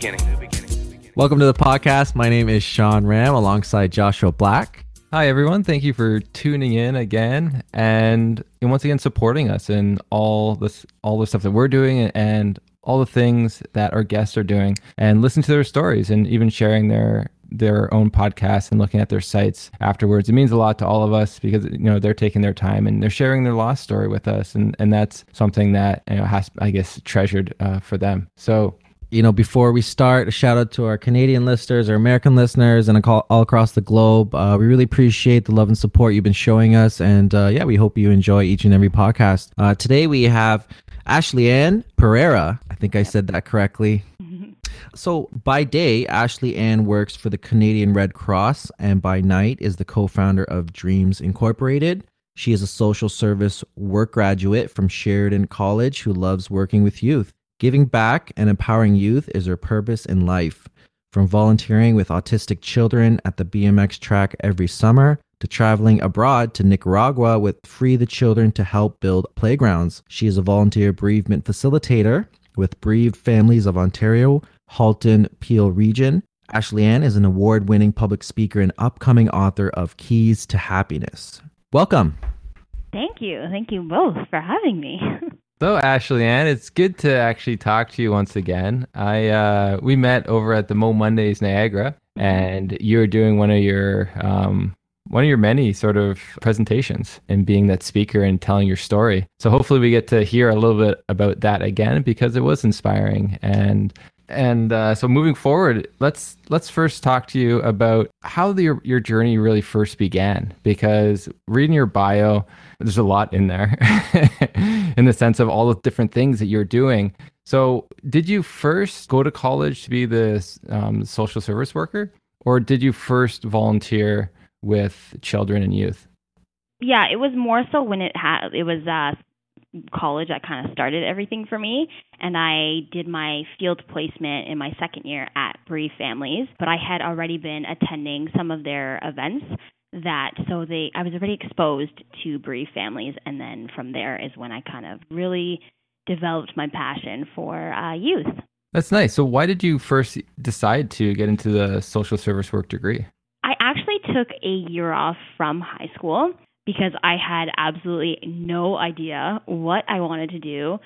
beginning. Welcome to the podcast. My name is Sean Ram alongside Joshua Black. Hi, everyone. Thank you for tuning in again and, and once again supporting us in all this, all the stuff that we're doing and all the things that our guests are doing and listen to their stories and even sharing their their own podcasts and looking at their sites afterwards. It means a lot to all of us because you know they're taking their time and they're sharing their lost story with us, and and that's something that you know has I guess treasured uh, for them. So you know, before we start, a shout out to our Canadian listeners, our American listeners, and all across the globe. Uh, we really appreciate the love and support you've been showing us. And uh, yeah, we hope you enjoy each and every podcast. Uh, today we have Ashley Ann Pereira. I think I said that correctly. So by day, Ashley Ann works for the Canadian Red Cross, and by night is the co-founder of Dreams Incorporated. She is a social service work graduate from Sheridan College who loves working with youth. Giving back and empowering youth is her purpose in life. From volunteering with autistic children at the BMX track every summer to traveling abroad to Nicaragua with Free the Children to help build playgrounds. She is a volunteer bereavement facilitator with Bereaved Families of Ontario, Halton Peel region. Ashley Ann is an award winning public speaker and upcoming author of Keys to Happiness. Welcome. Thank you. Thank you both for having me. So Ashley Ann, it's good to actually talk to you once again. I uh, we met over at the Mo Mondays Niagara, and you were doing one of your um, one of your many sort of presentations and being that speaker and telling your story. So hopefully we get to hear a little bit about that again because it was inspiring and and uh, so moving forward, let's let's first talk to you about how the, your your journey really first began. Because reading your bio, there's a lot in there, in the sense of all the different things that you're doing. So, did you first go to college to be the um, social service worker, or did you first volunteer with children and youth? Yeah, it was more so when it had it was uh, college that kind of started everything for me. And I did my field placement in my second year at Bereaved Families, but I had already been attending some of their events that so they I was already exposed to bereaved families and then from there is when I kind of really developed my passion for uh, youth. That's nice. So why did you first decide to get into the social service work degree? I actually took a year off from high school because I had absolutely no idea what I wanted to do.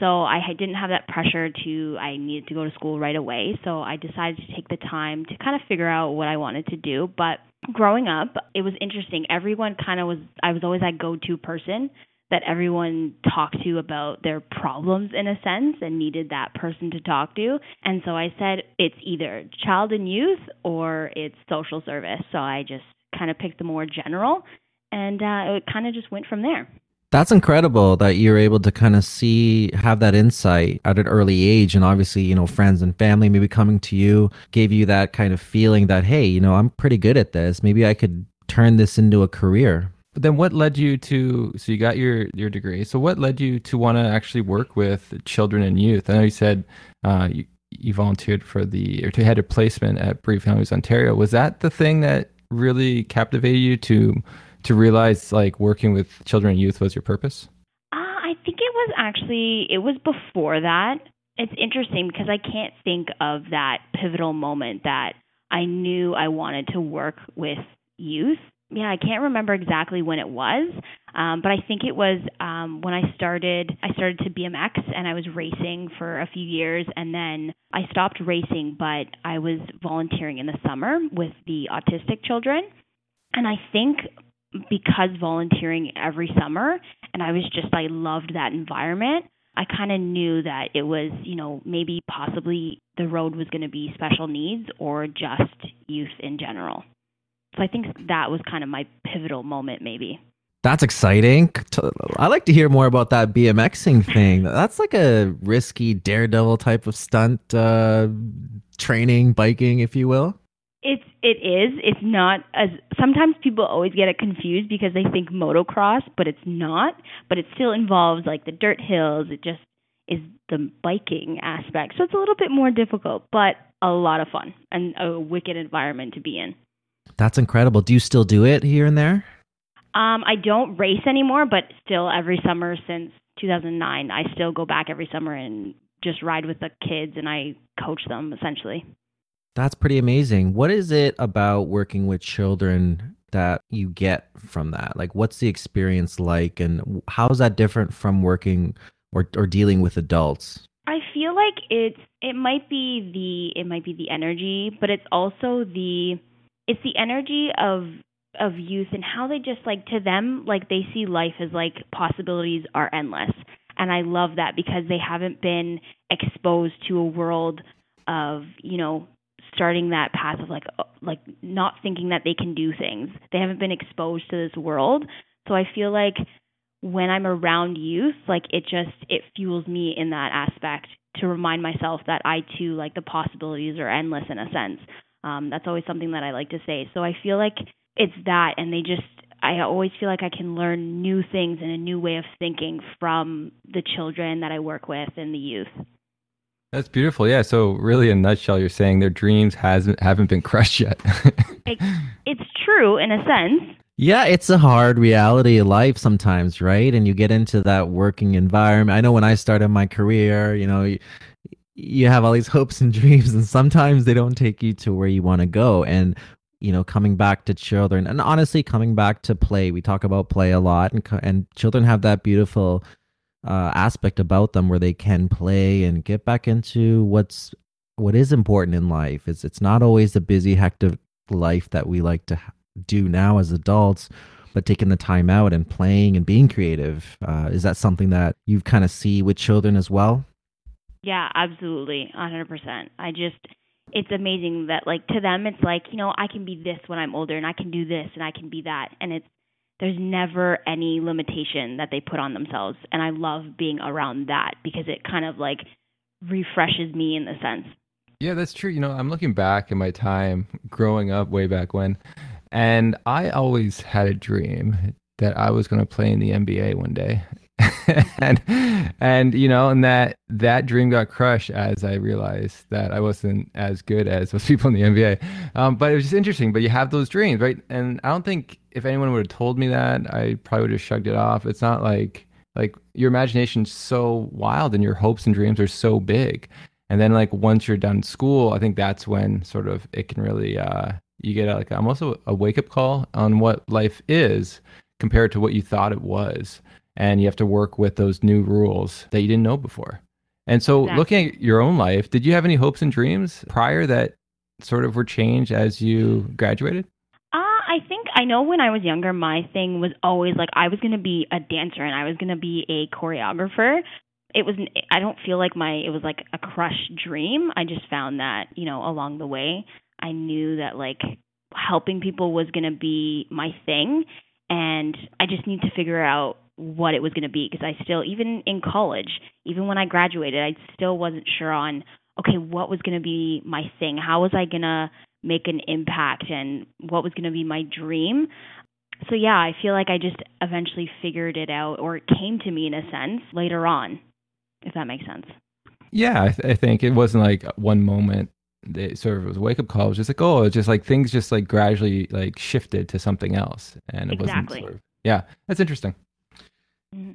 So I didn't have that pressure to I needed to go to school right away. So I decided to take the time to kind of figure out what I wanted to do. But growing up, it was interesting. Everyone kind of was I was always that go-to person that everyone talked to about their problems in a sense and needed that person to talk to. And so I said it's either child and youth or it's social service. So I just kind of picked the more general and uh, it kind of just went from there. That's incredible that you're able to kind of see, have that insight at an early age. And obviously, you know, friends and family maybe coming to you gave you that kind of feeling that, hey, you know, I'm pretty good at this. Maybe I could turn this into a career. But then what led you to, so you got your, your degree. So what led you to want to actually work with children and youth? I know you said uh, you, you volunteered for the, or to had a placement at Bereaved Families Ontario. Was that the thing that really captivated you to to realize like working with children and youth was your purpose? Uh, I think it was actually it was before that. It's interesting because I can't think of that pivotal moment that I knew I wanted to work with youth. Yeah, I can't remember exactly when it was, um, but I think it was um, when I started. I started to BMX and I was racing for a few years, and then I stopped racing, but I was volunteering in the summer with the autistic children. And I think because volunteering every summer and I was just I loved that environment. I kind of knew that it was, you know, maybe possibly the road was going to be special needs or just youth in general. So I think that was kind of my pivotal moment maybe. That's exciting. I like to hear more about that BMXing thing. That's like a risky daredevil type of stunt uh, training, biking, if you will. It's it is. It's not as sometimes people always get it confused because they think motocross, but it's not. But it still involves like the dirt hills. It just is the biking aspect. So it's a little bit more difficult, but a lot of fun and a wicked environment to be in. That's incredible. Do you still do it here and there? Um, I don't race anymore, but still every summer since 2009, I still go back every summer and just ride with the kids and I coach them essentially. That's pretty amazing. What is it about working with children that you get from that? Like, what's the experience like, and how is that different from working or, or dealing with adults? I feel like it's it might be the it might be the energy, but it's also the it's the energy of of youth and how they just like to them like they see life as like possibilities are endless. And I love that because they haven't been exposed to a world of, you know, starting that path of like uh, like not thinking that they can do things. They haven't been exposed to this world. So I feel like when I'm around youth, like it just it fuels me in that aspect to remind myself that I too like the possibilities are endless in a sense. Um, that's always something that I like to say. So I feel like it's that, and they just I always feel like I can learn new things and a new way of thinking from the children that I work with and the youth. That's beautiful. Yeah. So really, in a nutshell, you're saying their dreams hasn't haven't been crushed yet. it, it's true in a sense. Yeah, it's a hard reality of life sometimes, right? And you get into that working environment. I know when I started my career, you know, you, you have all these hopes and dreams, and sometimes they don't take you to where you want to go. And you know, coming back to children, and honestly, coming back to play. We talk about play a lot, and and children have that beautiful uh, aspect about them where they can play and get back into what's what is important in life. Is it's not always the busy, hectic life that we like to do now as adults, but taking the time out and playing and being creative. Uh, is that something that you kind of see with children as well? Yeah, absolutely, 100%. I just it's amazing that like to them it's like you know i can be this when i'm older and i can do this and i can be that and it's there's never any limitation that they put on themselves. And i love being around that because it kind of like refreshes me in the sense. Yeah that's true. You know i'm looking back in my time growing up way back when and i always had a dream that i was going to play in the nba one day and and you know and that that dream got crushed as i realized that i wasn't as good as those people in the nba um, but it was just interesting but you have those dreams right? And i don't think if anyone would have told me that i probably would have shrugged it off. It's not like like your imagination's so wild and your hopes and dreams are so big. And then like once you're done school i think that's when sort of it can really uh you get like almost a, a wake up call on what life is compared to what you thought it was and you have to work with those new rules that you didn't know before. And so, exactly. looking at your own life, did you have any hopes and dreams prior that sort of were changed as you graduated? Uh, I think I know when I was younger, my thing was always like I was going to be a dancer and I was going to be a choreographer. It was I don't feel like my it was like a crush dream. I just found that, you know, along the way, I knew that like helping people was going to be my thing and I just need to figure out what it was going to be because I still even in college, even when I graduated, I still wasn't sure on okay, what was going to be my thing? How was I going to make an impact and what was going to be my dream? So yeah, I feel like I just eventually figured it out or it came to me in a sense later on, if that makes sense. Yeah, I, th- I think it wasn't like one moment it sort of was a wake up call. It was just like, oh, it's just like things just like gradually like shifted to something else, and it exactly. wasn't sort of yeah. That's interesting.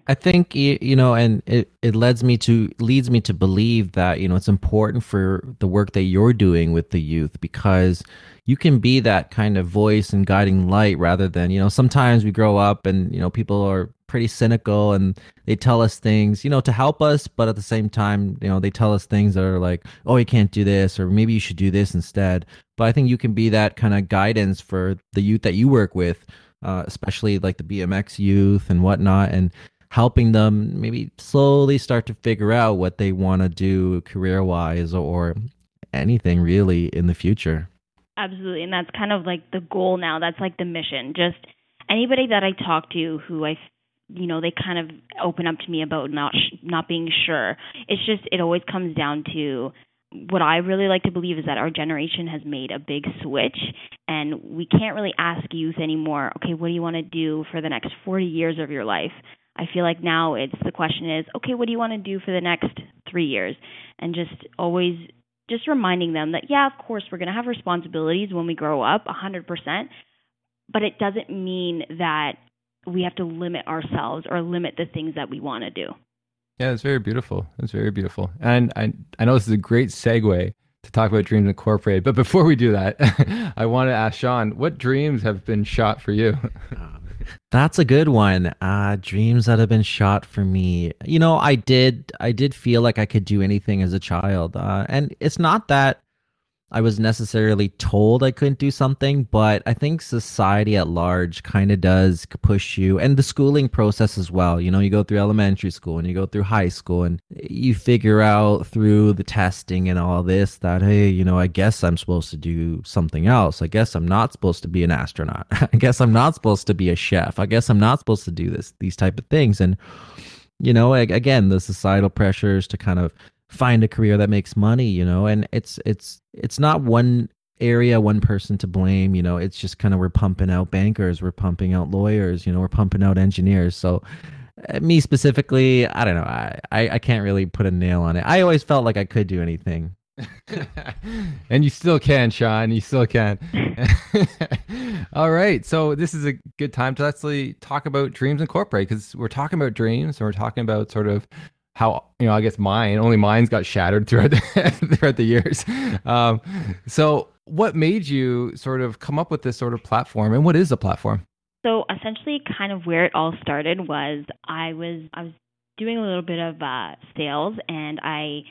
I think you know, and it it leads me to leads me to believe that you know it's important for the work that you're doing with the youth because you can be that kind of voice and guiding light rather than you know sometimes we grow up and you know people are pretty cynical and they tell us things you know to help us but at the same time you know they tell us things that are like oh you can't do this or maybe you should do this instead. But i think you can be that kind of guidance for the youth that you work with uh, especially like the BMX youth and whatnot, and helping them maybe slowly start to figure out what they want to do career wise or anything really in the future. Absolutely. And that's kind of like the goal now. That's like the mission. Just anybody that I talk to who I you know they kind of open up to me about not sh- not being sure it's just it always comes down to what I really like to believe is that our generation has made a big switch and we can't really ask youth anymore, okay, what do you want to do for the next 40 years of your life? I feel like now it's the question is, okay, what do you want to do for the next 3 years? And just always just reminding them that yeah, of course we're going to have responsibilities when we grow up, 100%, but it doesn't mean that we have to limit ourselves or limit the things that we want to do. Yeah, it's very beautiful. It's very beautiful. And I, I know this is a great segue to talk about Dreams Incorporated. But before we do that, I want to ask Sean, what dreams have been shot for you? That's a good one. Uh, dreams that have been shot for me. You know, I did. I did feel like I could do anything as a child, uh, and it's not that I was necessarily told I couldn't do something, but I think society at large kind of does push you and the schooling process as well. You know, you go through elementary school and you go through high school and you figure out through the testing and all this that, hey, you know, I guess I'm supposed to do something else. I guess I'm not supposed to be an astronaut. I guess I'm not supposed to be a chef. I guess I'm not supposed to do this, these type of things. And, you know, again, the societal pressures to kind of find a career that makes money you know and it's it's it's not one area one person to blame you know it's just kind of we're pumping out bankers we're pumping out lawyers you know we're pumping out engineers. So uh, me specifically i don't know I, I i can't really put a nail on it. I always felt like i could do anything. And you still can sean you still can. All right so this is a good time to actually talk about dreams incorporate because we're talking about dreams and we're talking about sort of how you know I guess mine only mine's got shattered throughout the, throughout the years. Um, so what made you sort of come up with this sort of platform, and what is a platform? So essentially, kind of where it all started was I was I was doing a little bit of uh, sales, and I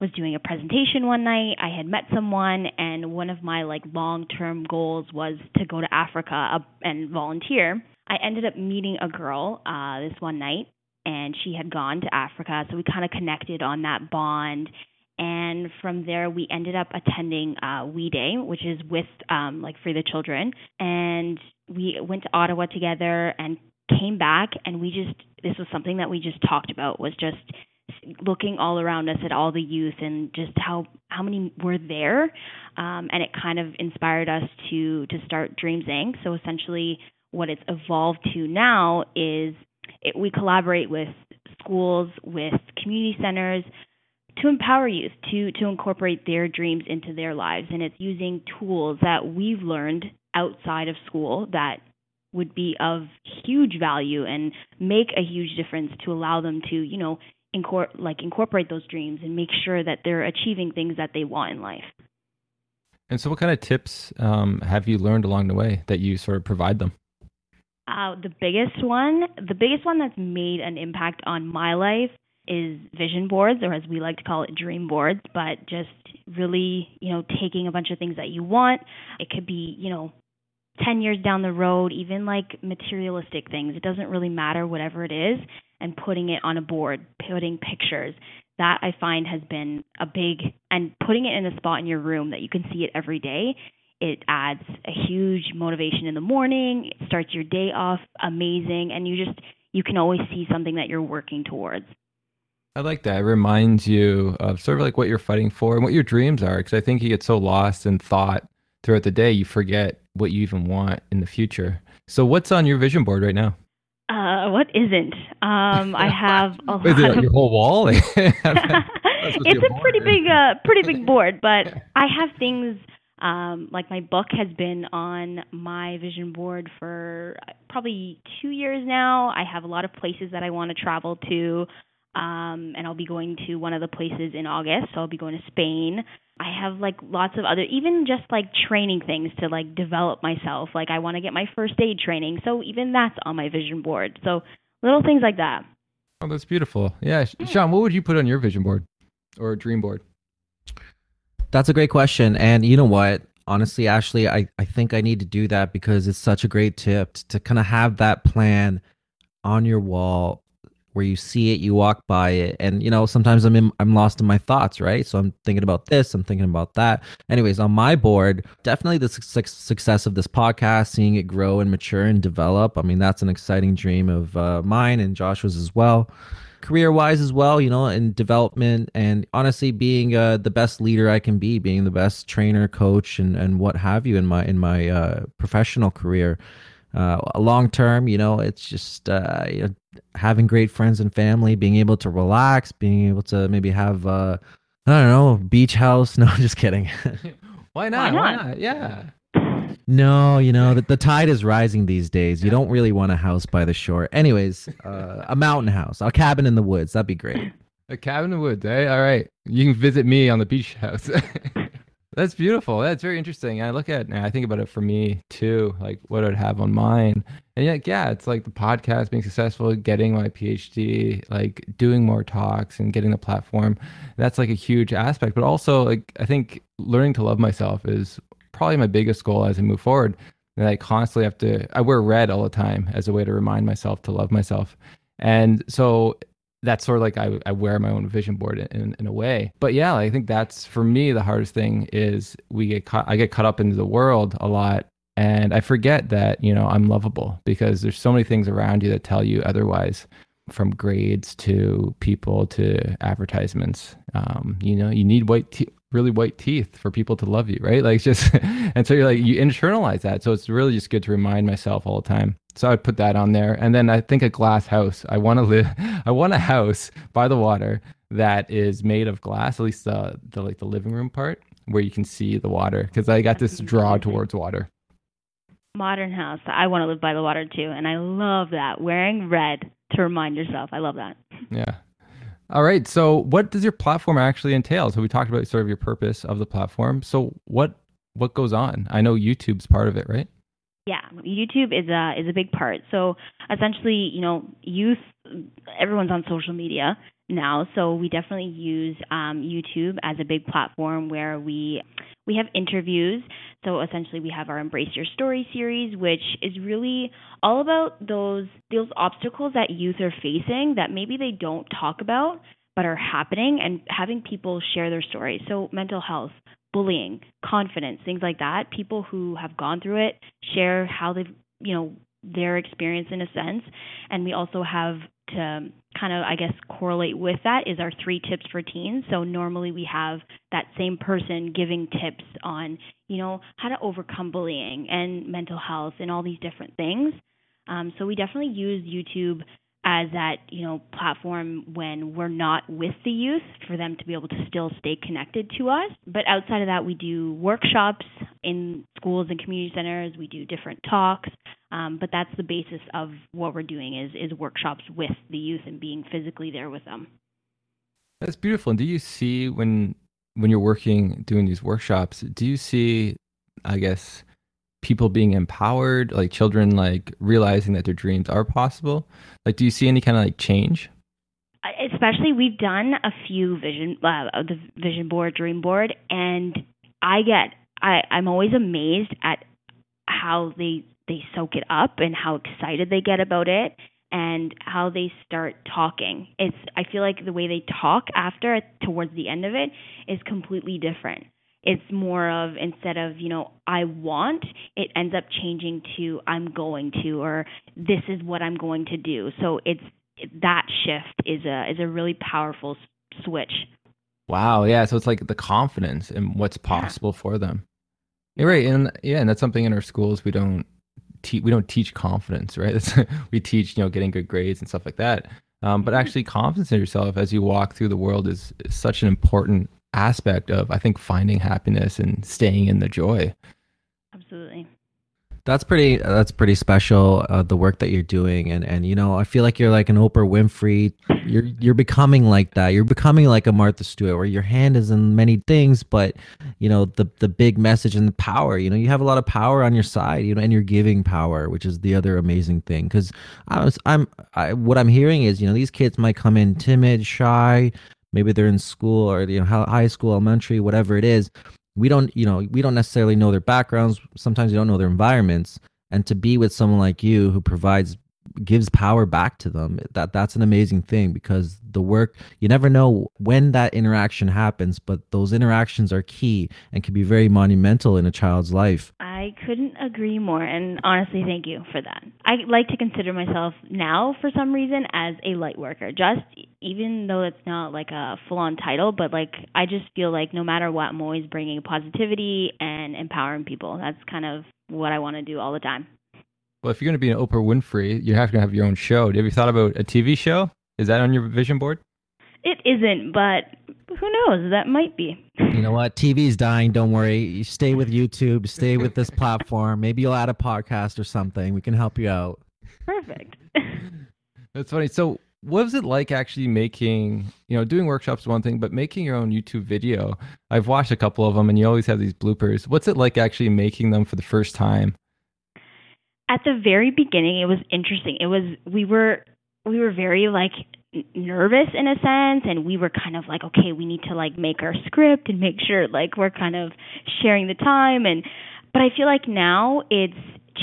was doing a presentation one night. I had met someone, and one of my like long term goals was to go to Africa uh, and volunteer. I ended up meeting a girl uh, this one night, and she had gone to Africa. So we kind of connected on that bond. And from there, we ended up attending uh, We Day, which is with um, like for the children. And we went to Ottawa together and came back. And we just, this was something that we just talked about was just looking all around us at all the youth and just how how many were there um, and it kind of inspired us to to start dreams inc so essentially what it's evolved to now is it, we collaborate with schools, with community centers to empower youth to to incorporate their dreams into their lives. And it's using tools that we've learned outside of school that would be of huge value and make a huge difference to allow them to you know incor- like incorporate those dreams and make sure that they're achieving things that they want in life. And so what kind of tips um, have you learned along the way that you sort of provide them uh, the biggest one, the biggest one that's made an impact on my life is vision boards, or as we like to call it, dream boards. But just really, you know, taking a bunch of things that you want. It could be, you know, 10 years down the road, even like materialistic things. It doesn't really matter, whatever it is, and putting it on a board, putting pictures. That I find has been a big, and putting it in a spot in your room that you can see it every day it adds a huge motivation in the morning. It starts your day off amazing, and you just you can always see something that you're working towards. I like that. It reminds you of sort of like what you're fighting for and what your dreams are. Because I think you get so lost in thought throughout the day, you forget what you even want in the future. So, what's on your vision board right now? Uh, what isn't? Um, I have a lot. Is it of... your whole wall? it's a pretty big, uh, pretty big board, but I have things um, like my book has been on my vision board for probably two years now. I have a lot of places that I want to travel to, um, and I'll be going to one of the places in August. So I'll be going to Spain. I have like lots of other, even just like training things to like develop myself. Like I want to get my first aid training, so even that's on my vision board. So little things like that. Oh, that's beautiful. Yeah, Sean, what would you put on your vision board or dream board? That's a great question. And you know what? Honestly, Ashley, I, I think I need to do that because it's such a great tip to, to kind of have that plan on your wall where you see it, you walk by it, and you know sometimes I'm in, I'm lost in my thoughts, right? So I'm thinking about this, I'm thinking about that. Anyways, on my board, definitely the su- success of this podcast, seeing it grow and mature and develop. I mean, that's an exciting dream of uh, mine and Joshua's as well career wise as well, you know, in development and honestly being uh, the best leader I can be, being the best trainer, coach, and and what have you in my in my uh, professional career. Uh, long term, you know, it's just uh, you know, having great friends and family, being able to relax, being able to maybe have uh, I don't know, beach house. No, just kidding. Why not? Why not? Why not? Yeah. No, you know, the, the tide is rising these days. You don't really want a house by the shore. Anyways, uh, a mountain house, a cabin in the woods. That'd be great. A cabin in the woods, eh? All right. You can visit me on the beach house. That's beautiful. That's very interesting. I look at, and I think about it for me too, like what I'd have on mine. And yet, yeah, it's like the podcast being successful, getting my PhD, like doing more talks and getting the platform. That's like a huge aspect. But also, like, I think learning to love myself is probably my biggest goal as I move forward. And I constantly have to, I wear red all the time as a way to remind myself to love myself. And so that's sort of like I, I wear my own vision board in, in a way. But yeah, I think that's for me the hardest thing is we get caught I get caught up into the world a lot and I forget that, you know, I'm lovable because there's so many things around you that tell you otherwise from grades to people to advertisements. Um, you know, you need white te- really white teeth for people to love you, right? Like just and so you're like you internalize that. So it's really just good to remind myself all the time. So I'd put that on there. And then I think a glass house. I want to live I want a house by the water that is made of glass, at least the the like the living room part where you can see the water because I got this draw towards water. Modern house. I want to live by the water too, and I love that. Wearing red to remind yourself. I love that. Yeah. All right. So, what does your platform actually entail? So, we talked about sort of your purpose of the platform. So, what what goes on? I know YouTube's part of it, right? Yeah, YouTube is a is a big part. So essentially, you know, youth, everyone's on social media now, so we definitely use um, YouTube as a big platform where we we have interviews. So essentially, we have our Embrace Your Story series, which is really all about those those obstacles that youth are facing that maybe they don't talk about but are happening, and having people share their stories. So mental health, bullying, confidence, things like that. People who have gone through it share how they've, you know, their experience in a sense. And we also have to kind of, I guess, correlate with that is our three tips for teens. So normally we have that same person giving tips on, you know, how to overcome bullying and mental health and all these different things. Um, so we definitely use YouTube as that you know platform when we're not with the youth for them to be able to still stay connected to us. But outside of that we do workshops in schools and community centers. We do different talks. Um, but that's the basis of what we're doing is is workshops with the youth and being physically there with them. That's beautiful. And do you see when when you're working doing these workshops do you see i guess people being empowered, like children like realizing that their dreams are possible? Like, do you see any kind of like change? Especially, we've done a few vision, uh, the vision board, dream board, and I get, I, I'm always amazed at how they they soak it up and how excited they get about it and how they start talking. It's I feel like the way they talk after towards the end of it is completely different it's more of instead of you know i want it ends up changing to i'm going to or this is what i'm going to do. So it's that shift is a is a really powerful switch. Wow. Yeah. So it's like the confidence in what's possible yeah. for them. You're right. And yeah and that's something in our schools we don't teach we don't teach confidence right? We teach you know getting good grades and stuff like that. Um, but mm-hmm. actually confidence in yourself as you walk through the world is, is such an important aspect of I think finding happiness and staying in the joy. Absolutely. That's pretty. That's pretty special. Uh, the work that you're doing, and and you know, I feel like you're like an Oprah Winfrey. You're you're becoming like that. You're becoming like a Martha Stewart, where your hand is in many things, but you know the the big message and the power. You know, you have a lot of power on your side. You know, and you're giving power, which is the other amazing thing. Because I was, I'm, I, what I'm hearing is, you know, these kids might come in timid, shy, maybe they're in school or you know high school elementary whatever it is we don't you know we don't necessarily know their backgrounds. Sometimes we don't know their environments. And to be with someone like you who provides gives power back to them that that's an amazing thing because the work you never know when that interaction happens but those interactions are key and can be very monumental in a child's life. I couldn't agree more and honestly thank you for that. I like to consider myself now for some reason as a light worker. Just even though it's not like a full on title but like i just feel like no matter what i'm always bringing positivity and empowering people that's kind of what i want to do all the time well, if you're going to be an Oprah Winfrey, you have to have your own show. Have you thought about a TV show? Is that on your vision board? It isn't, but who knows? That might be. You know what? TV's dying. Don't worry. You stay with YouTube. Stay with this platform. Maybe you'll add a podcast or something. We can help you out. Perfect. That's funny. So, what was it like actually making, you know, doing workshops one thing, but making your own YouTube video? I've watched a couple of them and you always have these bloopers. What's it like actually making them for the first time? At the very beginning, it was interesting. It was we were we were very like nervous in a sense and we were kind of like okay we need to like make our script and make sure like we're kind of sharing the time and but i feel like now it's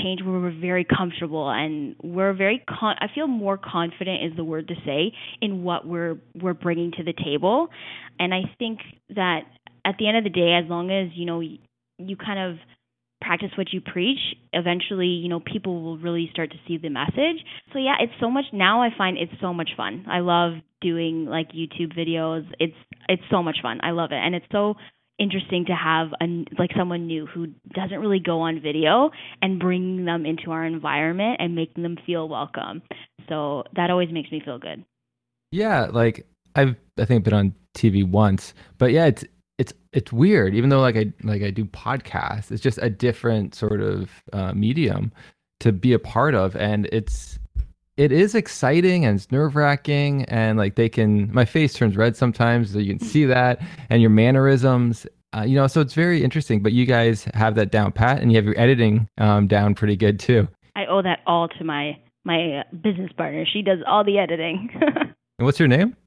changed where we're very comfortable and we're very con- i feel more confident is the word to say in what we're we're bringing to the table and i think that at the end of the day as long as you know you kind of practice what you preach, eventually, you know, people will really start to see the message. So yeah, it's so much now I find it's so much fun. I love doing like YouTube videos. It's it's so much fun. I love it. And it's so interesting to have a like someone new who doesn't really go on video and bringing them into our environment and making them feel welcome. So that always makes me feel good. Yeah, like I've I think been on TV once, but yeah, it's it's it's weird even though like i like i do podcasts it's just a different sort of uh, medium to be a part of and it's it is exciting and it's nerve-wracking and like they can my face turns red sometimes so you can see that and your mannerisms uh, you know so it's very interesting but you guys have that down pat and you have your editing um, down pretty good too. I owe that all to my my business partner. She does all the editing. And what's your name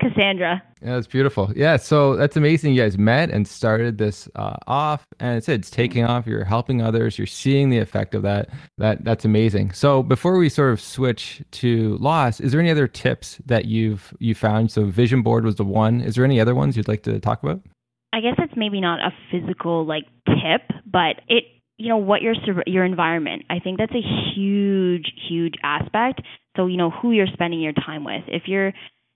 Cassandra. Yeah, that's beautiful. Yeah, so that's amazing. You guys met and started this uh, off, and it's it's taking off. You're helping others. You're seeing the effect of that. That that's amazing. So before we sort of switch to loss, is there any other tips that you've you found? So vision board was the one. Is there any other ones you'd like to talk about? I guess it's maybe not a physical like tip, but it you know what your your environment. I think that's a huge huge aspect. So you know who you're spending your time with. If you're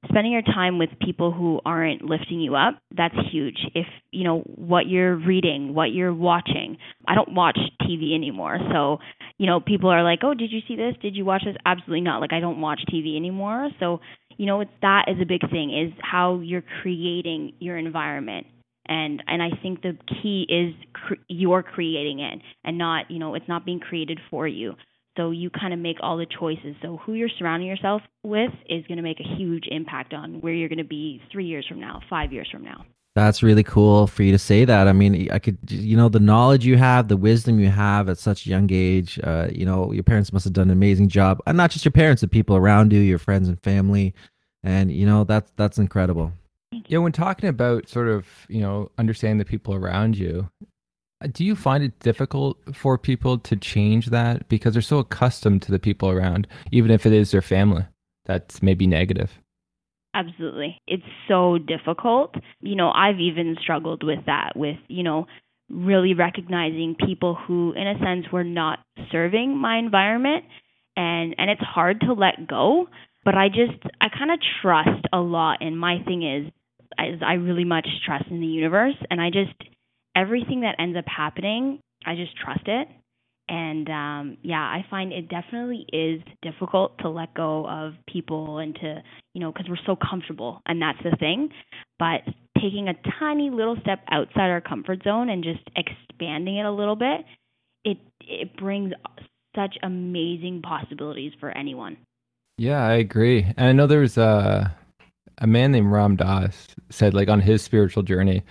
spending your time with people who aren't lifting you up that's huge. If you know what you're reading what you're watching i don't watch tv anymore. So you know people are like oh did you see this? Did you watch this? Absolutely not. Like i don't watch tv anymore. So you know it's that is a big thing is how you're creating your environment. And and i think the key is cre- you're creating it and not you know it's not being created for you so you kind of make all the choices. So who you're surrounding yourself with is going to make a huge impact on where you're going to be three years from now, five years from now. That's really cool for you to say that. I mean, I could, you know, the knowledge you have, the wisdom you have at such a young age. Uh, you know, your parents must have done an amazing job, and not just your parents, the people around you, your friends and family, and you know that's that's incredible. Yeah, when talking about sort of you know understanding the people around you, do you find it difficult for people to change that because they're so accustomed to the people around, even if it is their family that's maybe negative? Absolutely. It's so difficult. You know, I've even struggled with that, with, you know, really recognizing people who, in a sense, were not serving my environment. And, and it's hard to let go, but I just, I kind of trust a lot. And my thing is, is I really much trust in the universe. And I just, everything that ends up happening, I just trust it. And um, yeah, I find it definitely is difficult to let go of people and to, you know, because we're so comfortable, and that's the thing. But taking a tiny little step outside our comfort zone and just expanding it a little bit, it it brings such amazing possibilities for anyone. Yeah, I agree. And I know there's a a man named Ram Dass said like on his spiritual journey,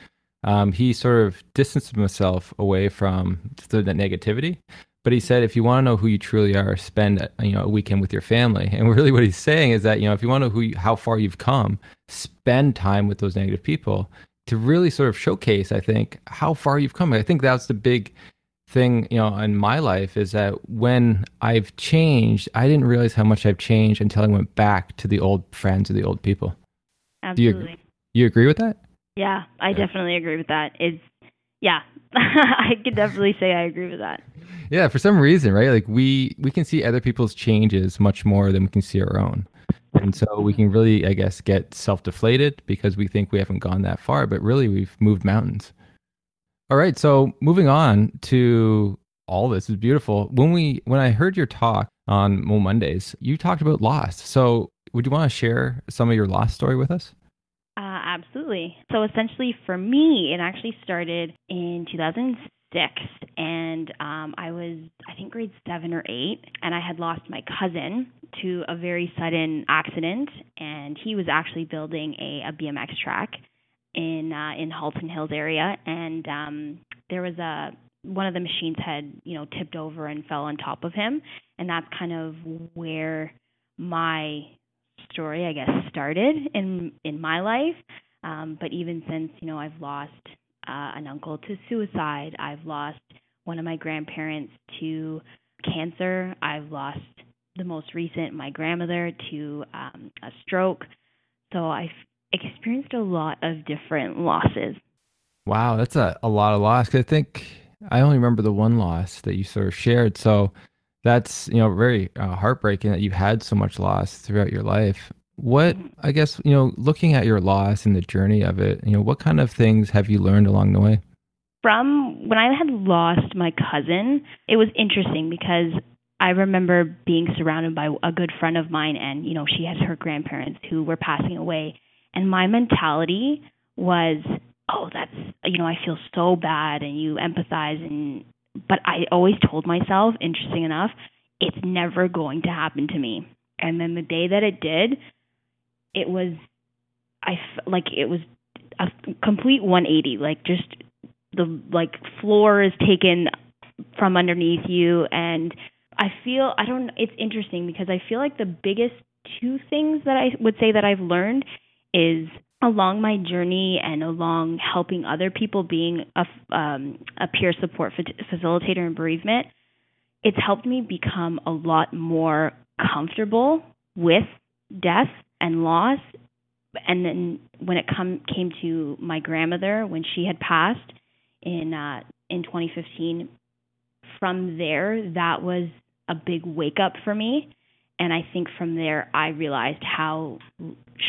um, he sort of distanced himself away from the, negativity. But he said, if you want to know who you truly are, spend you know a weekend with your family. And really, what he's saying is that you know if you want to know who you, how far you've come, spend time with those negative people to really sort of showcase. I think how far you've come. I think that's the big thing you know in my life is that when I've changed, I didn't realize how much I've changed until I went back to the old friends or the old people. Absolutely. Do you, you agree with that? Yeah, I definitely agree with that. It's yeah, I could definitely say I agree with that. Yeah, for some reason, right? Like we we can see other people's changes much more than we can see our own. And so we can really, I guess, get self-deflated because we think we haven't gone that far, but really we've moved mountains. All right, so moving on to all this is beautiful. When we when I heard your talk on Mo Mondays, you talked about loss. So would you want to share some of your loss story with us? Absolutely. So essentially, for me, it actually started in 2006, and um, I was, I think, grade seven or eight, and I had lost my cousin to a very sudden accident, and he was actually building a, a BMX track in uh, in Halton Hills area, and um, there was a one of the machines had you know tipped over and fell on top of him, and that's kind of where my story, I guess, started in in my life. Um, but even since you know I've lost uh, an uncle to suicide, I've lost one of my grandparents to cancer. I've lost the most recent my grandmother to um, a stroke. So I've experienced a lot of different losses. Wow, that's a, a lot of loss. I think I only remember the one loss that you sort of shared. So that's you know very uh, heartbreaking that you've had so much loss throughout your life. What i guess you know looking at your loss and the journey of it you know what kind of things have you learned along the way? From when i had lost my cousin it was interesting because i remember being surrounded by a good friend of mine and you know she has her grandparents who were passing away. And my mentality was oh that's you know i feel so bad and you empathize and but I always told myself, interesting enough, it's never going to happen to me. And then the day that it did, it was, I like it was a complete 180. Like just the like floor is taken from underneath you, and I feel I don't. It's interesting because I feel like the biggest two things that I would say that I've learned is along my journey and along helping other people being a, um, a peer support facilitator in bereavement, it's helped me become a lot more comfortable with death and loss. And then when it come came to my grandmother when she had passed in uh, in 2015, from there that was a big wake up for me. And I think from there I realized how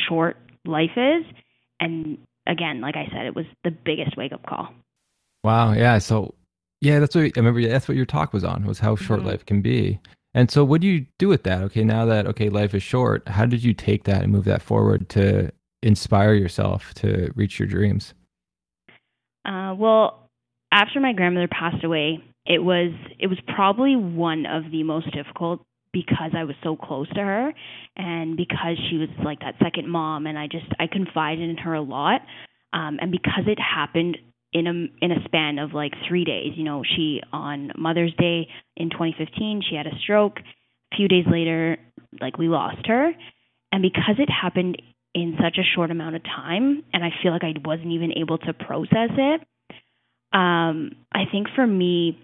short life is. And again, like I said, it was the biggest wake up call. Wow. Yeah. So, yeah, that's what I remember. That's what your talk was on was how short mm-hmm. life can be. And so, what do you do with that? Okay, now that okay, life is short. How did you take that and move that forward to inspire yourself to reach your dreams? Uh, well, after my grandmother passed away, it was it was probably one of the most difficult because I was so close to her and because she was like that second mom and I just I confided in her a lot. Um and because it happened in a in a span of like 3 days, you know, she on Mother's Day in 2015, she had a stroke. A few days later, like we lost her. And because it happened in such a short amount of time and I feel like I wasn't even able to process it, um I think for me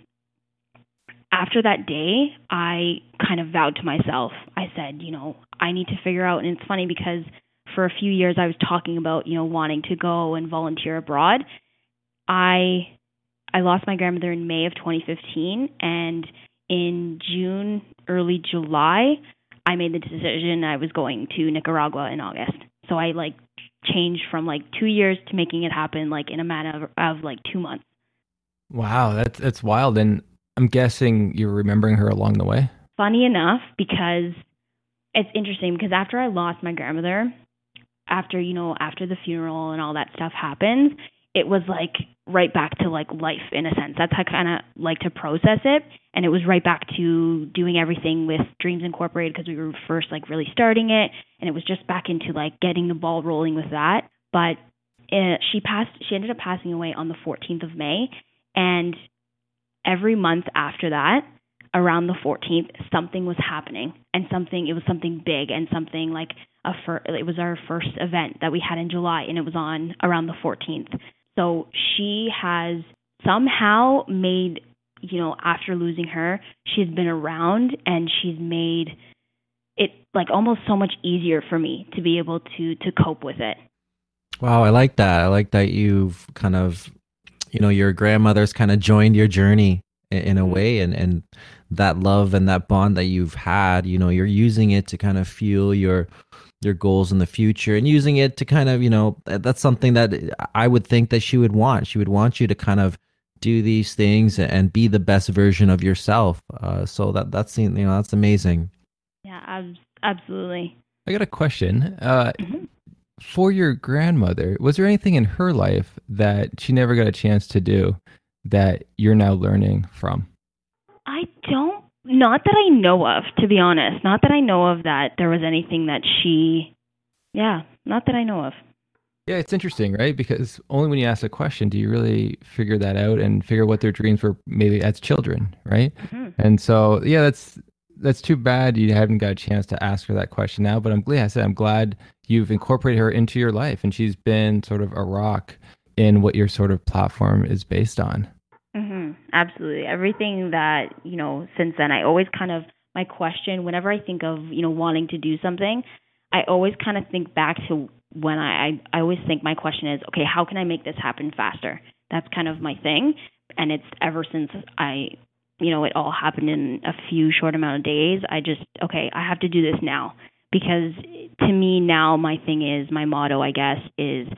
after that day, I kind of vowed to myself. I said, you know, I need to figure out. And it's funny because for a few years I was talking about, you know, wanting to go and volunteer abroad. I I lost my grandmother in May of 2015, and in June, early July, I made the decision I was going to Nicaragua in August. So I like changed from like two years to making it happen like in a matter of, of like two months. Wow, that's that's wild. And I'm guessing you're remembering her along the way. Funny enough, because it's interesting because after I lost my grandmother, after you know, after the funeral and all that stuff happens, it was like right back to like life in a sense. That's how I kind of like to process it, and it was right back to doing everything with Dreams Incorporated because we were first like really starting it, and it was just back into like getting the ball rolling with that. But uh, she passed. She ended up passing away on the 14th of May, and every month after that, around the 14th, something was happening and something, it was something big and something like a fir- it was our first event that we had in July and it was on around the 14th. So she has somehow made, you know, after losing her, she's been around and she's made it like almost so much easier for me to be able to to cope with it. Wow, I like that. I like that you've kind of you know your grandmother's kind of joined your journey in, in a mm-hmm. way and and that love and that bond that you've had you know you're using it to kind of fuel your your goals in the future and using it to kind of you know that's something that i would think that she would want. She would want you to kind of do these things and be the best version of yourself. Uh, so that that's you know that's amazing. Yeah absolutely. I got a question. Uh, mm-hmm for your grandmother, was there anything in her life that she never got a chance to do that you're now learning from? I don't, not that I know of, to be honest. Not that I know of that there was anything that she, yeah, not that I know of. Yeah, it's interesting, right? Because only when you ask a question do you really figure that out and figure what their dreams were maybe as children, right? Mm-hmm. And so, yeah, that's that's too bad you haven't got a chance to ask her that question now. But I'm glad I said I'm glad you've incorporated her into your life, and she's been sort of a rock in what your sort of platform is based on. Mm-hmm. Absolutely, everything that you know since then, I always kind of my question whenever I think of you know wanting to do something, I always kind of think back to when I, I I always think my question is okay, how can I make this happen faster? That's kind of my thing, and it's ever since I you know, it all happened in a few short amount of days. I just, okay, I have to do this now because to me now my thing is my motto, I guess, is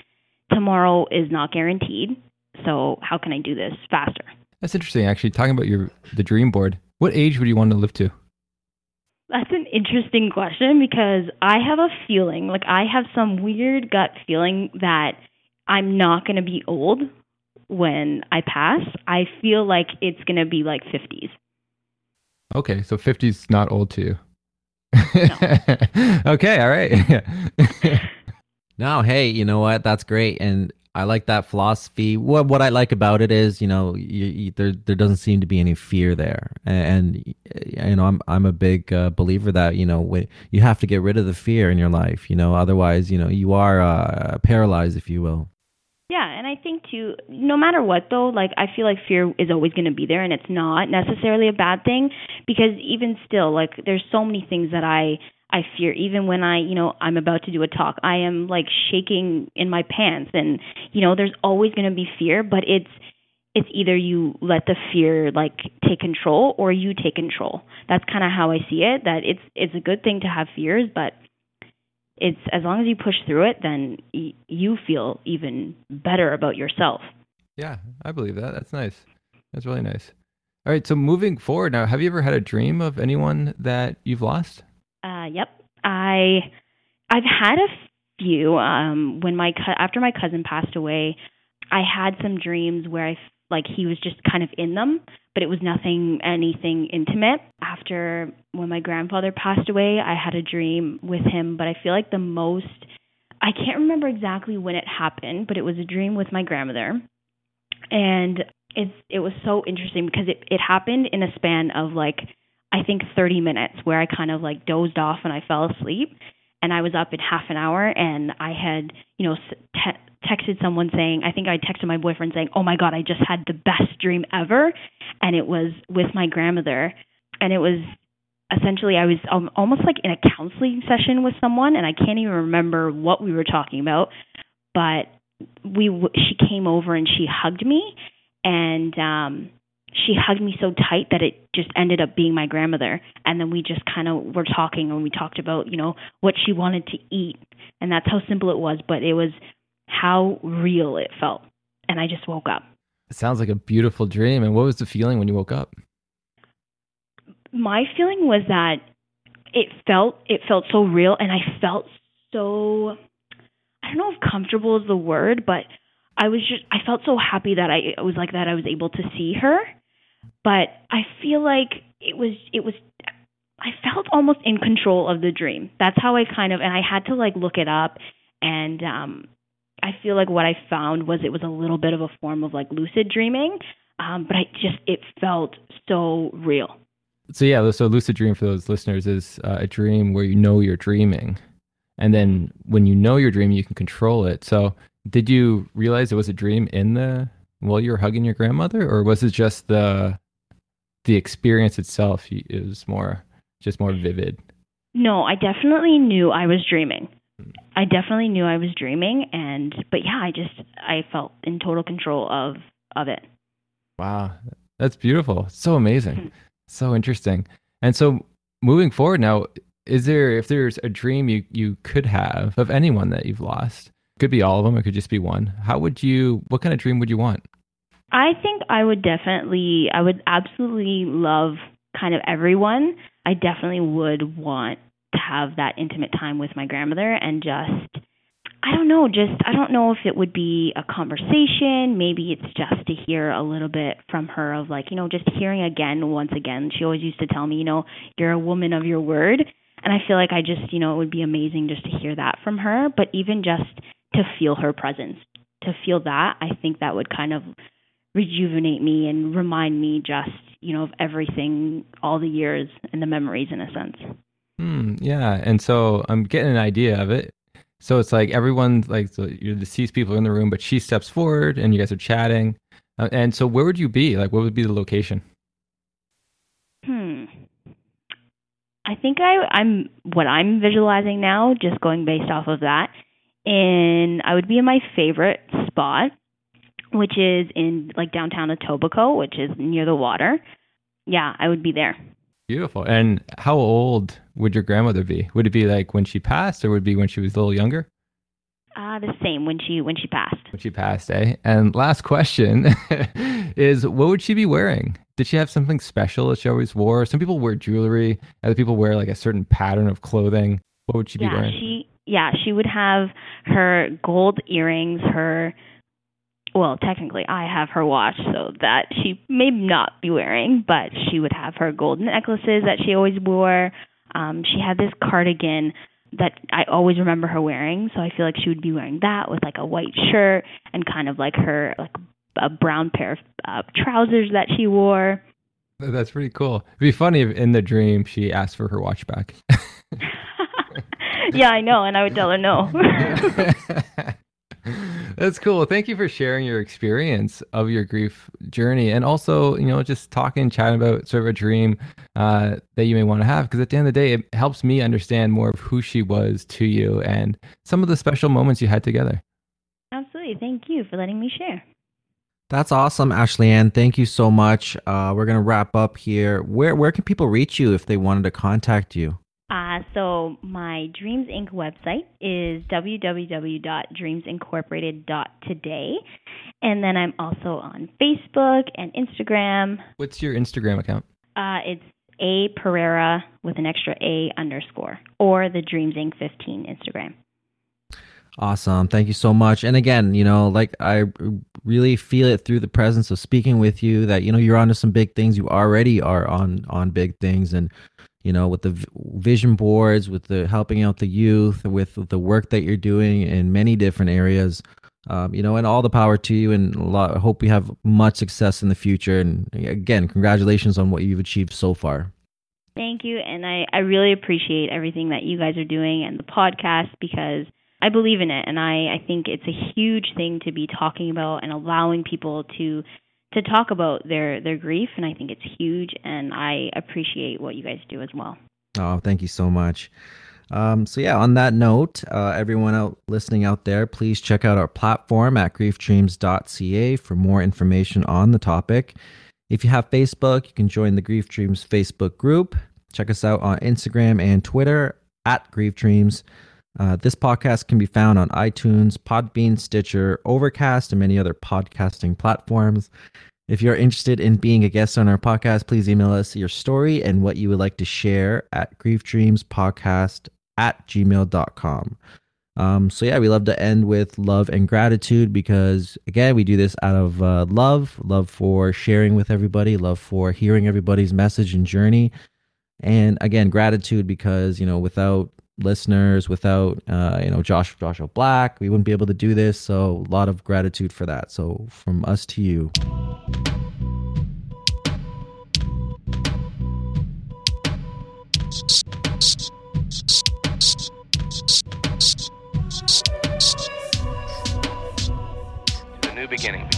tomorrow is not guaranteed. So how can I do this faster? That's interesting. Actually, talking about your the dream board, what age would you want to live to? That's an interesting question because I have a feeling, like I have some weird gut feeling that I'm not going to be old when I pass, I feel like it's going to be like 50s. Okay, so 50's not old to you. No. okay, all right. no, hey, you know what? That's great, and I like that philosophy. What what I like about it is, you know, you, you, there there doesn't seem to be any fear there, and, and you know, I'm I'm a big uh, believer that you know you have to get rid of the fear in your life. You know, otherwise, you know, you are uh, paralyzed, if you will. Yeah, and I think too, no matter what though, like I feel like fear is always going to be there and it's not necessarily a bad thing because even still, like there's so many things that I I fear even when I, you know, I'm about to do a talk. I am like shaking in my pants and you know, there's always going to be fear, but it's it's either you let the fear like take control or you take control. That's kind of how I see it that it's it's a good thing to have fears, but it's as long as you push through it, then y- you feel even better about yourself. Yeah, I believe that. That's nice. That's really nice. All right, so moving forward now, have you ever had a dream of anyone that you've lost? Uh, yep. I I've had a few. Um, when my after my cousin passed away, I had some dreams where I like he was just kind of in them, but it was nothing anything intimate. After when my grandfather passed away, I had a dream with him, but I feel like the most I can't remember exactly when it happened, but it was a dream with my grandmother. And it's it was so interesting because it it happened in a span of like I think 30 minutes where I kind of like dozed off and I fell asleep and I was up in half an hour and I had, you know, te- texted someone saying, I think I texted my boyfriend saying, "Oh my god, I just had the best dream ever." And it was with my grandmother and it was essentially I was um, almost like in a counseling session with someone and I can't even remember what we were talking about, but we she came over and she hugged me and um she hugged me so tight that it just ended up being my grandmother. And then we just kind of were talking and we talked about you know what she wanted to eat. And that's how simple it was but it was how real it felt. And i just woke up. It sounds like a beautiful dream. And what was the feeling when you woke up? My feeling was that it felt it felt so real and i felt so i don't know if comfortable is the word but I was just I felt so happy that I it was like that I was able to see her but I feel like it was it was I felt almost in control of the dream. That's how I kind of and I had to like look it up and um I feel like what I found was it was a little bit of a form of like lucid dreaming. Um, but I just it felt so real. So yeah, so lucid dream for those listeners is uh, a dream where you know you're dreaming, and then when you know you're dreaming, you can control it. So did you realize it was a dream in the while you were hugging your grandmother, or was it just the the experience itself is more just more vivid? No, I definitely knew I was dreaming. I definitely knew I was dreaming, and but yeah, I just I felt in total control of of it. Wow, that's beautiful. So amazing, hmm. so interesting. And so moving forward now, is there if there's a dream you you could have of anyone that you've lost? Could be all of them. It could just be one. How would you? What kind of dream would you want? I think I would definitely, I would absolutely love kind of everyone. I definitely would want to have that intimate time with my grandmother and just, I don't know, just I don't know if it would be a conversation. Maybe it's just to hear a little bit from her of like, you know, just hearing again once again. She always used to tell me, you know, you're a woman of your word. And I feel like I just, you know, it would be amazing just to hear that from her, but even just to feel her presence, to feel that, I think that would kind of rejuvenate me and remind me just, you know, of everything, all the years and the memories in a sense. Hmm, yeah. And so I'm getting an idea of it. So it's like everyone, like the deceased people in the room, but she steps forward and you guys are chatting. Uh, and so where would you be? Like, what would be the location? Hmm. I think I, I'm what I'm visualizing now, just going based off of that. And I would be in my favorite spot, which is in like downtown Etobicoke, which is near the water. Yeah, I would be there. Beautiful. And how old would your grandmother be? Would it be like when she passed, or would it be when she was a little younger? Uh, the same when she when she passed. When she passed, eh? And last question is, what would she be wearing? Did she have something special that she always wore? Some people wear jewelry. Other people wear like a certain pattern of clothing. What would she yeah, be wearing? She yeah, she would have her gold earrings, her well, technically I have her watch, so that she may not be wearing, but she would have her golden necklaces that she always wore. Um, she had this cardigan that I always remember her wearing, so I feel like she would be wearing that with like a white shirt and kind of like her like a brown pair of uh, trousers that she wore. That's pretty cool. It'd be funny if in the dream she asked for her watch back. yeah, I know, and I would tell her no. That's cool. Thank you for sharing your experience of your grief journey and also, you know, just talking, chatting about sort of a dream uh, that you may want to have. Because at the end of the day, it helps me understand more of who she was to you and some of the special moments you had together. Absolutely. Thank you for letting me share. That's awesome, Ashley Ann. Thank you so much. Uh, we're gonna wrap up here. Where where can people reach you if they wanted to contact you? Uh, so my Dreams Inc. website is www.dreamsincorporated.today. And then I'm also on Facebook and Instagram. What's your Instagram account? Uh, it's A Pereira with an extra A underscore or the Dreams Inc. 15 Instagram. Awesome. Thank you so much. And again, you know, like I really feel it through the presence of speaking with you that, you know, you're onto some big things. You already are on on big things and you know, with the vision boards, with the helping out the youth, with the work that you're doing in many different areas. Um, you know, and all the power to you. And lot, I hope we have much success in the future. And again, congratulations on what you've achieved so far. Thank you. And I, I really appreciate everything that you guys are doing and the podcast because I believe in it. And I, I think it's a huge thing to be talking about and allowing people to to talk about their their grief and I think it's huge and I appreciate what you guys do as well. Oh, thank you so much. Um, so yeah, on that note, uh, everyone out listening out there, please check out our platform at griefdreams.ca for more information on the topic. If you have Facebook, you can join the Grief Dreams Facebook group. Check us out on Instagram and Twitter at Grief Dreams. Uh, this podcast can be found on iTunes, Podbean, Stitcher, Overcast, and many other podcasting platforms. If you're interested in being a guest on our podcast, please email us your story and what you would like to share at griefdreamspodcast at gmail.com. Um, so, yeah, we love to end with love and gratitude because, again, we do this out of uh, love love for sharing with everybody, love for hearing everybody's message and journey. And again, gratitude because, you know, without listeners, without uh, you know Josh Joshua Black, we wouldn't be able to do this. So a lot of gratitude for that. So from us to you. The new beginning.